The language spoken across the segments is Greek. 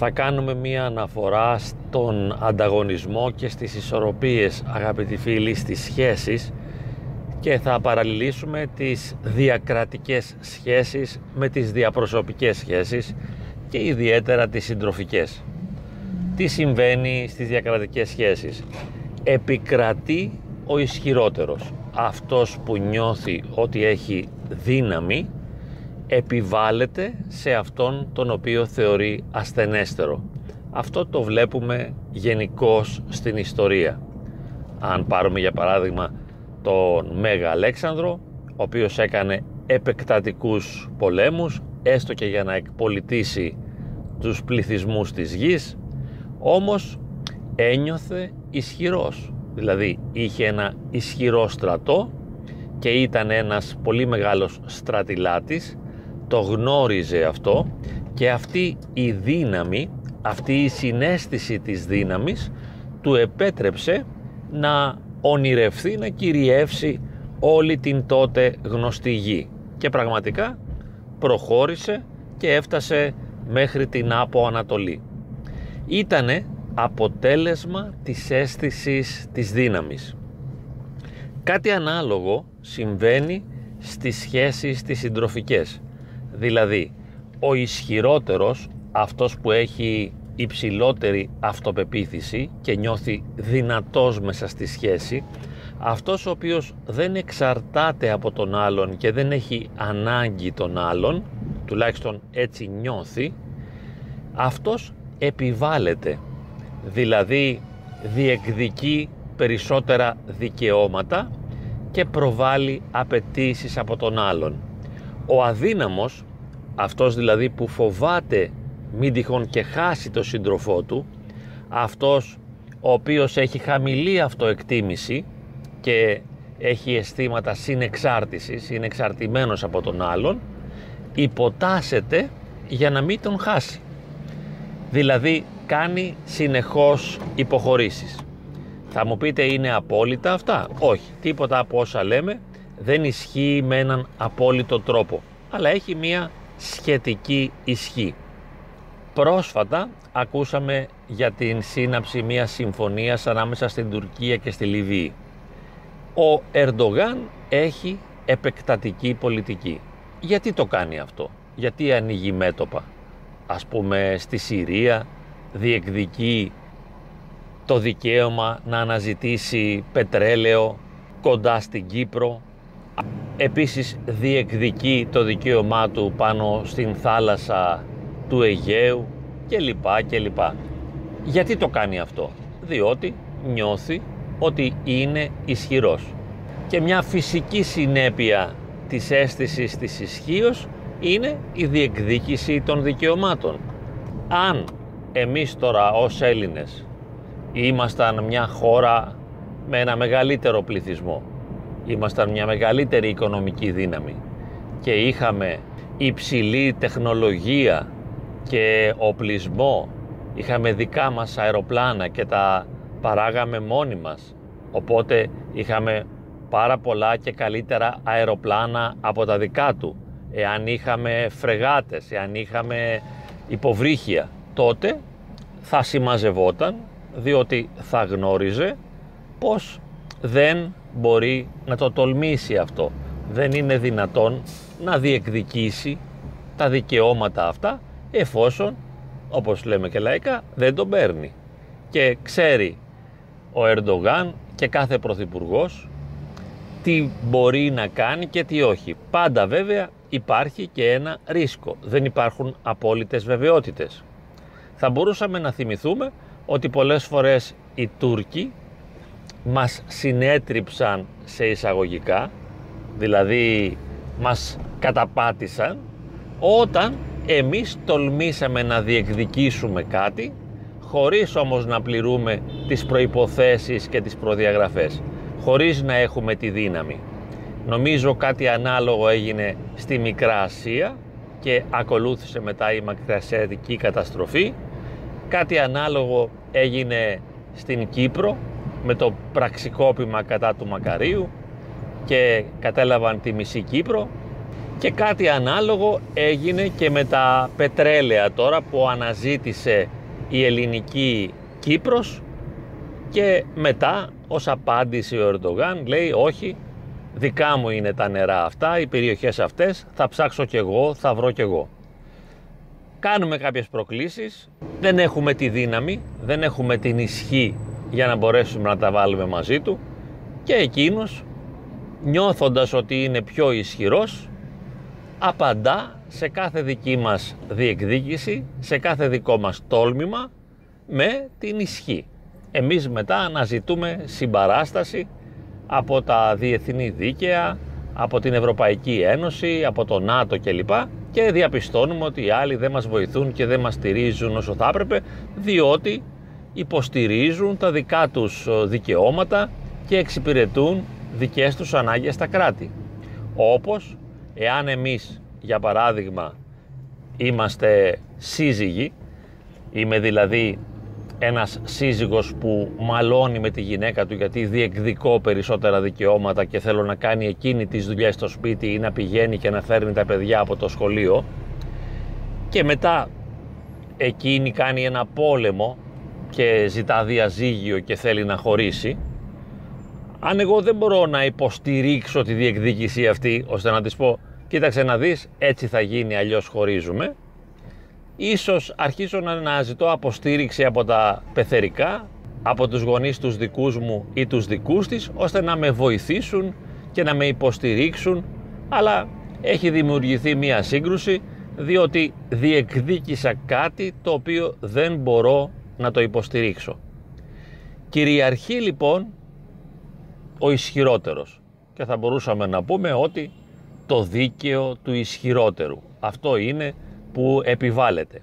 θα κάνουμε μία αναφορά στον ανταγωνισμό και στις ισορροπίες αγαπητοί φίλοι στις σχέσεις και θα παραλληλήσουμε τις διακρατικές σχέσεις με τις διαπροσωπικές σχέσεις και ιδιαίτερα τις συντροφικές. Τι συμβαίνει στις διακρατικές σχέσεις; Επικρατεί ο ισχυρότερος. Αυτός που νιώθει ότι έχει δύναμη επιβάλλεται σε αυτόν τον οποίο θεωρεί ασθενέστερο. Αυτό το βλέπουμε γενικώς στην ιστορία. Αν πάρουμε για παράδειγμα τον Μέγα Αλέξανδρο, ο οποίος έκανε επεκτατικούς πολέμους, έστω και για να εκπολιτήσει τους πληθυσμούς της γης, όμως ένιωθε ισχυρός. Δηλαδή είχε ένα ισχυρό στρατό και ήταν ένας πολύ μεγάλος στρατιλάτης, το γνώριζε αυτό και αυτή η δύναμη, αυτή η συνέστηση της δύναμης του επέτρεψε να ονειρευθεί, να κυριεύσει όλη την τότε γνωστή γη και πραγματικά προχώρησε και έφτασε μέχρι την Άπο Ανατολή. Ήτανε αποτέλεσμα της αίσθησης της δύναμης. Κάτι ανάλογο συμβαίνει στις σχέσεις τις συντροφικές. Δηλαδή, ο ισχυρότερος, αυτός που έχει υψηλότερη αυτοπεποίθηση και νιώθει δυνατός μέσα στη σχέση, αυτός ο οποίος δεν εξαρτάται από τον άλλον και δεν έχει ανάγκη τον άλλον, τουλάχιστον έτσι νιώθει, αυτός επιβάλλεται, δηλαδή διεκδικεί περισσότερα δικαιώματα και προβάλλει απαιτήσεις από τον άλλον. Ο αδύναμος, αυτός δηλαδή που φοβάται μην τυχόν και χάσει το σύντροφό του, αυτός ο οποίος έχει χαμηλή αυτοεκτίμηση και έχει αισθήματα συνεξάρτησης, είναι εξαρτημένος από τον άλλον, υποτάσσεται για να μην τον χάσει. Δηλαδή κάνει συνεχώς υποχωρήσεις. Θα μου πείτε είναι απόλυτα αυτά; Όχι, τίποτα από όσα λέμε δεν ισχύει με έναν απόλυτο τρόπο, αλλά έχει μία σχετική ισχύ. Πρόσφατα ακούσαμε για την σύναψη μιας συμφωνίας ανάμεσα στην Τουρκία και στη Λιβύη. Ο Ερντογάν έχει επεκτατική πολιτική. Γιατί το κάνει αυτό, γιατί ανοίγει μέτωπα; Ας πούμε στη Συρία διεκδικεί το δικαίωμα να αναζητήσει πετρέλαιο κοντά στην Κύπρο. Επίσης διεκδικεί το δικαίωμά του πάνω στην θάλασσα του Αιγαίου και λοιπά και λοιπά. Γιατί το κάνει αυτό; Διότι νιώθει ότι είναι ισχυρός. Και μια φυσική συνέπεια της αίσθησης της ισχύως είναι η διεκδίκηση των δικαιωμάτων. Αν εμείς τώρα ως Έλληνες ήμασταν μια χώρα με ένα μεγαλύτερο πληθυσμό, ήμασταν μια μεγαλύτερη οικονομική δύναμη και είχαμε υψηλή τεχνολογία και οπλισμό, είχαμε δικά μας αεροπλάνα και τα παράγαμε μόνοι μας, οπότε είχαμε πάρα πολλά και καλύτερα αεροπλάνα από τα δικά του. Εάν είχαμε φρεγάτες, εάν είχαμε υποβρύχια, τότε θα συμμαζευόταν διότι θα γνώριζε πως δεν μπορεί να το τολμήσει αυτό. Δεν είναι δυνατόν να διεκδικήσει τα δικαιώματα αυτά εφόσον, όπως λέμε και λαϊκά, δεν τον παίρνει. Και ξέρει ο Ερντογάν και κάθε πρωθυπουργός τι μπορεί να κάνει και τι όχι. Πάντα βέβαια υπάρχει και ένα ρίσκο. Δεν υπάρχουν απόλυτες βεβαιότητες. Θα μπορούσαμε να θυμηθούμε ότι πολλές φορές οι Τούρκοι μας συνέτριψαν σε εισαγωγικά, δηλαδή μας καταπάτησαν, όταν εμείς τολμήσαμε να διεκδικήσουμε κάτι, χωρίς όμως να πληρούμε τις προϋποθέσεις και τις προδιαγραφές χωρίς να έχουμε τη δύναμη. Νομίζω κάτι ανάλογο έγινε στη Μικρά Ασία και ακολούθησε μετά η μακροασιατική καταστροφή. Κάτι ανάλογο έγινε στην Κύπρο με το πραξικόπημα κατά του Μακαρίου και κατέλαβαν τη μισή Κύπρο. Και κάτι ανάλογο έγινε και με τα πετρέλαια τώρα που αναζήτησε η ελληνική Κύπρος. Και μετά ως απάντηση ο Ερντογάν λέει όχι δικά μου είναι τα νερά αυτά, οι περιοχές αυτές, θα ψάξω κι εγώ, θα βρω κι εγώ. Κάνουμε κάποιες προκλήσεις, δεν έχουμε τη δύναμη, δεν έχουμε την ισχύ για να μπορέσουμε να τα βάλουμε μαζί του και εκείνος νιώθοντας ότι είναι πιο ισχυρός απαντά σε κάθε δική μας διεκδίκηση, σε κάθε δικό μας τόλμημα με την ισχύ. Εμείς μετά αναζητούμε συμπαράσταση από τα διεθνή δίκαια, από την Ευρωπαϊκή Ένωση, από το ΝΑΤΟ κλπ. Και διαπιστώνουμε ότι οι άλλοι δεν μας βοηθούν και δεν μας στηρίζουν όσο θα έπρεπε, διότι υποστηρίζουν τα δικά τους ε, δικαιώματα και εξυπηρετούν δικές τους ανάγκες στα κράτη. Όπως εάν εμείς για παράδειγμα είμαστε σύζυγοι, είμαι δηλαδή ένας σύζυγος που μαλώνει με τη γυναίκα του γιατί διεκδικώ περισσότερα δικαιώματα και θέλω να κάνει εκείνη τις δουλειές στο σπίτι ή να πηγαίνει και να φέρνει τα παιδιά από το σχολείο και μετά εκείνη κάνει ένα πόλεμο και ζητά διαζύγιο και θέλει να χωρίσει αν εγώ δεν μπορώ να υποστηρίξω τη διεκδίκηση αυτή ώστε να της πω κοίταξε να δεις έτσι θα γίνει αλλιώς χωρίζουμε ίσως αρχίσω να αναζητώ αποστήριξη από τα πεθερικά, από τους γονείς τους δικούς μου ή τους δικούς της, ώστε να με βοηθήσουν και να με υποστηρίξουν, αλλά έχει δημιουργηθεί μία σύγκρουση, διότι διεκδίκησα κάτι το οποίο δεν μπορώ να το υποστηρίξω. Κυριαρχεί λοιπόν ο ισχυρότερος και θα μπορούσαμε να πούμε ότι το δίκαιο του ισχυρότερου. Αυτό είναι που επιβάλλεται.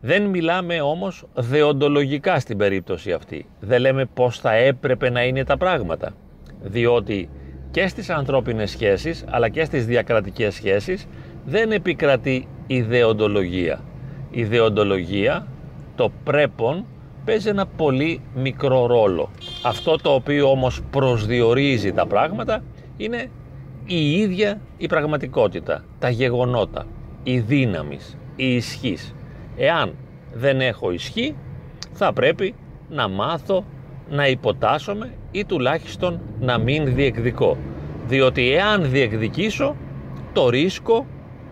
Δεν μιλάμε όμως δεοντολογικά στην περίπτωση αυτή. Δεν λέμε πώς θα έπρεπε να είναι τα πράγματα. Διότι και στις ανθρώπινες σχέσεις αλλά και στις διακρατικές σχέσεις δεν επικρατεί η δεοντολογία. Η δεοντολογία, το πρέπον, παίζει ένα πολύ μικρό ρόλο. Αυτό το οποίο όμως προσδιορίζει τα πράγματα είναι η ίδια η πραγματικότητα, τα γεγονότα η δύναμης, η ισχύς. Εάν δεν έχω ισχύ, θα πρέπει να μάθω να υποτάσσομαι ή τουλάχιστον να μην διεκδικώ. Διότι εάν διεκδικήσω, το ρίσκο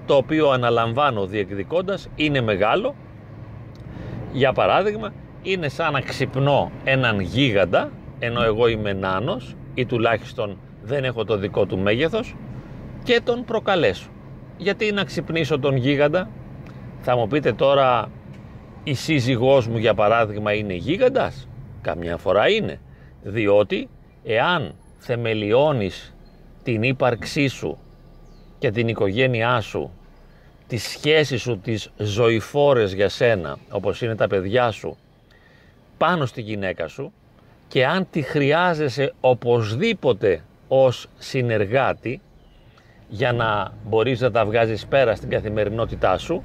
το οποίο αναλαμβάνω διεκδικώντας είναι μεγάλο. Για παράδειγμα, είναι σαν να ξυπνώ έναν γίγαντα, ενώ εγώ είμαι νάνος ή τουλάχιστον δεν έχω το δικό του μέγεθος και τον προκαλέσω γιατί να ξυπνήσω τον γίγαντα; Θα μου πείτε τώρα η σύζυγός μου για παράδειγμα είναι γίγαντας; Καμιά φορά είναι. Διότι εάν θεμελιώνεις την ύπαρξή σου και την οικογένειά σου, τις σχέσεις σου, τις ζωηφόρες για σένα, όπως είναι τα παιδιά σου, πάνω στη γυναίκα σου και αν τη χρειάζεσαι οπωσδήποτε ως συνεργάτη, για να μπορείς να τα βγάζεις πέρα στην καθημερινότητά σου,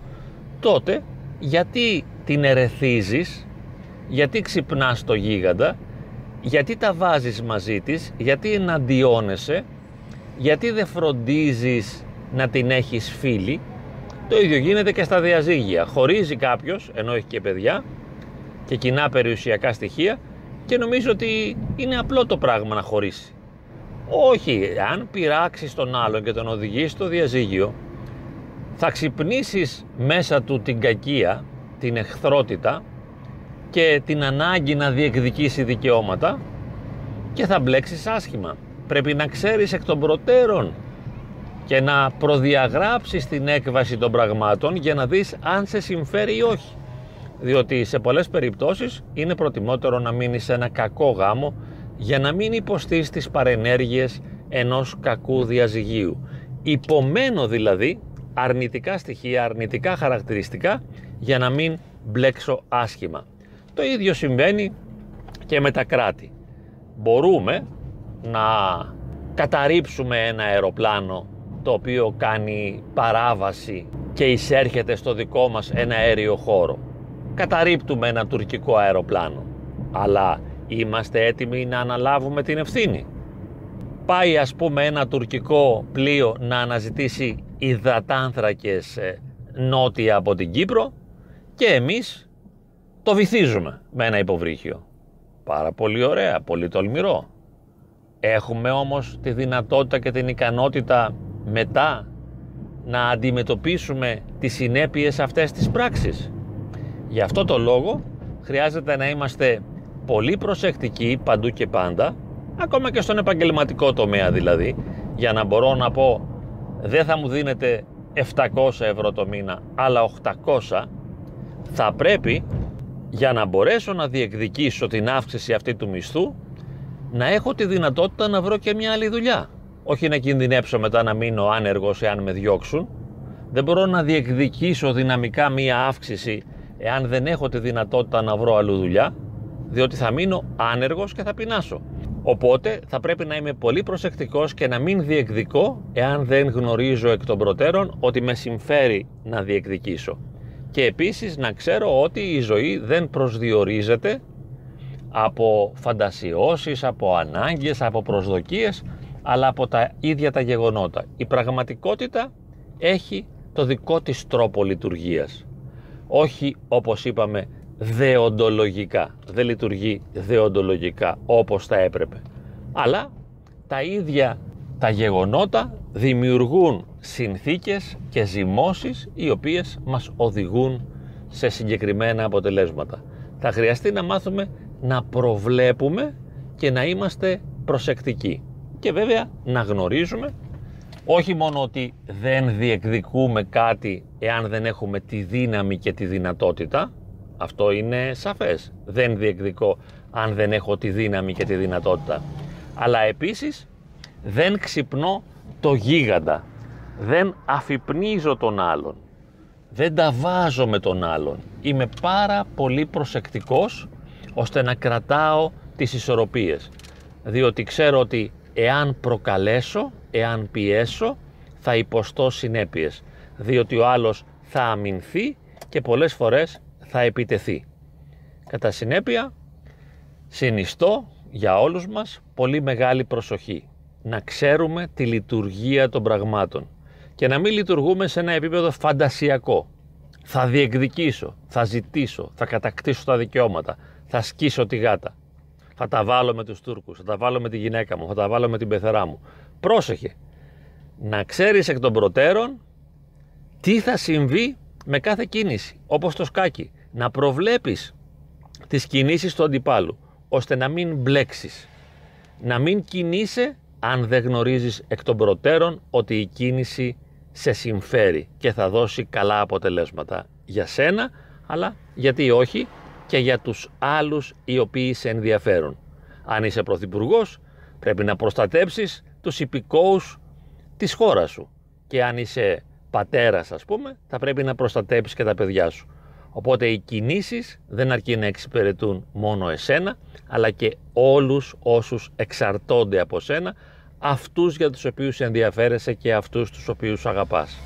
τότε γιατί την ερεθίζεις, γιατί ξυπνάς το γίγαντα, γιατί τα βάζεις μαζί της, γιατί εναντιώνεσαι, γιατί δεν φροντίζεις να την έχεις φίλη. Το ίδιο γίνεται και στα διαζύγια. Χωρίζει κάποιος, ενώ έχει και παιδιά και κοινά περιουσιακά στοιχεία και νομίζω ότι είναι απλό το πράγμα να χωρίσει. Όχι, αν πειράξεις τον άλλον και τον οδηγήσει στο διαζύγιο, θα ξυπνήσεις μέσα του την κακία, την εχθρότητα και την ανάγκη να διεκδικήσει δικαιώματα και θα μπλέξεις άσχημα. Πρέπει να ξέρεις εκ των προτέρων και να προδιαγράψεις την έκβαση των πραγμάτων για να δεις αν σε συμφέρει ή όχι. Διότι σε πολλές περιπτώσεις είναι προτιμότερο να μείνεις σε ένα κακό γάμο για να μην υποστείς τις παρενέργειες ενός κακού διαζυγίου. Υπομένω δηλαδή αρνητικά στοιχεία, αρνητικά χαρακτηριστικά για να μην μπλέξω άσχημα. Το ίδιο συμβαίνει και με τα κράτη. Μπορούμε να καταρρύψουμε ένα αεροπλάνο το οποίο κάνει παράβαση και εισέρχεται στο δικό μας ένα αέριο χώρο. Καταρρύπτουμε ένα τουρκικό αεροπλάνο. Αλλά Είμαστε έτοιμοι να αναλάβουμε την ευθύνη. Πάει ας πούμε ένα τουρκικό πλοίο να αναζητήσει υδατάνθρακες ε, νότια από την Κύπρο και εμείς το βυθίζουμε με ένα υποβρύχιο. Πάρα πολύ ωραία, πολύ τολμηρό. Έχουμε όμως τη δυνατότητα και την ικανότητα μετά να αντιμετωπίσουμε τις συνέπειες αυτές της πράξης. Γι' αυτό το λόγο χρειάζεται να είμαστε πολύ προσεκτικοί παντού και πάντα, ακόμα και στον επαγγελματικό τομέα δηλαδή, για να μπορώ να πω δεν θα μου δίνετε 700 ευρώ το μήνα, αλλά 800, θα πρέπει για να μπορέσω να διεκδικήσω την αύξηση αυτή του μισθού, να έχω τη δυνατότητα να βρω και μια άλλη δουλειά. Όχι να κινδυνέψω μετά να μείνω άνεργος εάν με διώξουν. Δεν μπορώ να διεκδικήσω δυναμικά μια αύξηση εάν δεν έχω τη δυνατότητα να βρω αλλού δουλειά, διότι θα μείνω άνεργος και θα πεινάσω. Οπότε θα πρέπει να είμαι πολύ προσεκτικός και να μην διεκδικώ εάν δεν γνωρίζω εκ των προτέρων ότι με συμφέρει να διεκδικήσω. Και επίσης να ξέρω ότι η ζωή δεν προσδιορίζεται από φαντασιώσεις, από ανάγκες, από προσδοκίες, αλλά από τα ίδια τα γεγονότα. Η πραγματικότητα έχει το δικό της τρόπο λειτουργίας. Όχι όπως είπαμε δεοντολογικά. Δεν λειτουργεί δεοντολογικά όπως θα έπρεπε. Αλλά τα ίδια τα γεγονότα δημιουργούν συνθήκες και ζυμώσεις οι οποίες μας οδηγούν σε συγκεκριμένα αποτελέσματα. Θα χρειαστεί να μάθουμε να προβλέπουμε και να είμαστε προσεκτικοί. Και βέβαια να γνωρίζουμε όχι μόνο ότι δεν διεκδικούμε κάτι εάν δεν έχουμε τη δύναμη και τη δυνατότητα, αυτό είναι σαφές. Δεν διεκδικώ αν δεν έχω τη δύναμη και τη δυνατότητα. Αλλά επίσης δεν ξυπνώ το γίγαντα. Δεν αφυπνίζω τον άλλον. Δεν τα βάζω με τον άλλον. Είμαι πάρα πολύ προσεκτικός ώστε να κρατάω τις ισορροπίες. Διότι ξέρω ότι εάν προκαλέσω, εάν πιέσω, θα υποστώ συνέπειες. Διότι ο άλλος θα αμυνθεί και πολλές φορές θα επιτεθεί. Κατά συνέπεια, συνιστώ για όλους μας πολύ μεγάλη προσοχή. Να ξέρουμε τη λειτουργία των πραγμάτων και να μην λειτουργούμε σε ένα επίπεδο φαντασιακό. Θα διεκδικήσω, θα ζητήσω, θα κατακτήσω τα δικαιώματα, θα σκίσω τη γάτα. Θα τα βάλω με τους Τούρκους, θα τα βάλω με τη γυναίκα μου, θα τα βάλω με την πεθερά μου. Πρόσεχε, να ξέρεις εκ των προτέρων τι θα συμβεί με κάθε κίνηση, όπως το σκάκι. Να προβλέπεις τις κινήσεις του αντιπάλου, ώστε να μην μπλέξεις. Να μην κινείσαι αν δεν γνωρίζεις εκ των προτέρων ότι η κίνηση σε συμφέρει και θα δώσει καλά αποτελέσματα για σένα, αλλά γιατί όχι και για τους άλλους οι οποίοι σε ενδιαφέρουν. Αν είσαι πρωθυπουργός, πρέπει να προστατέψεις τους υπηκόους της χώρας σου και αν είσαι πατέρας ας πούμε θα πρέπει να προστατέψεις και τα παιδιά σου. Οπότε οι κινήσεις δεν αρκεί να εξυπηρετούν μόνο εσένα αλλά και όλους όσους εξαρτώνται από σένα αυτούς για τους οποίους ενδιαφέρεσαι και αυτούς τους οποίους αγαπάς.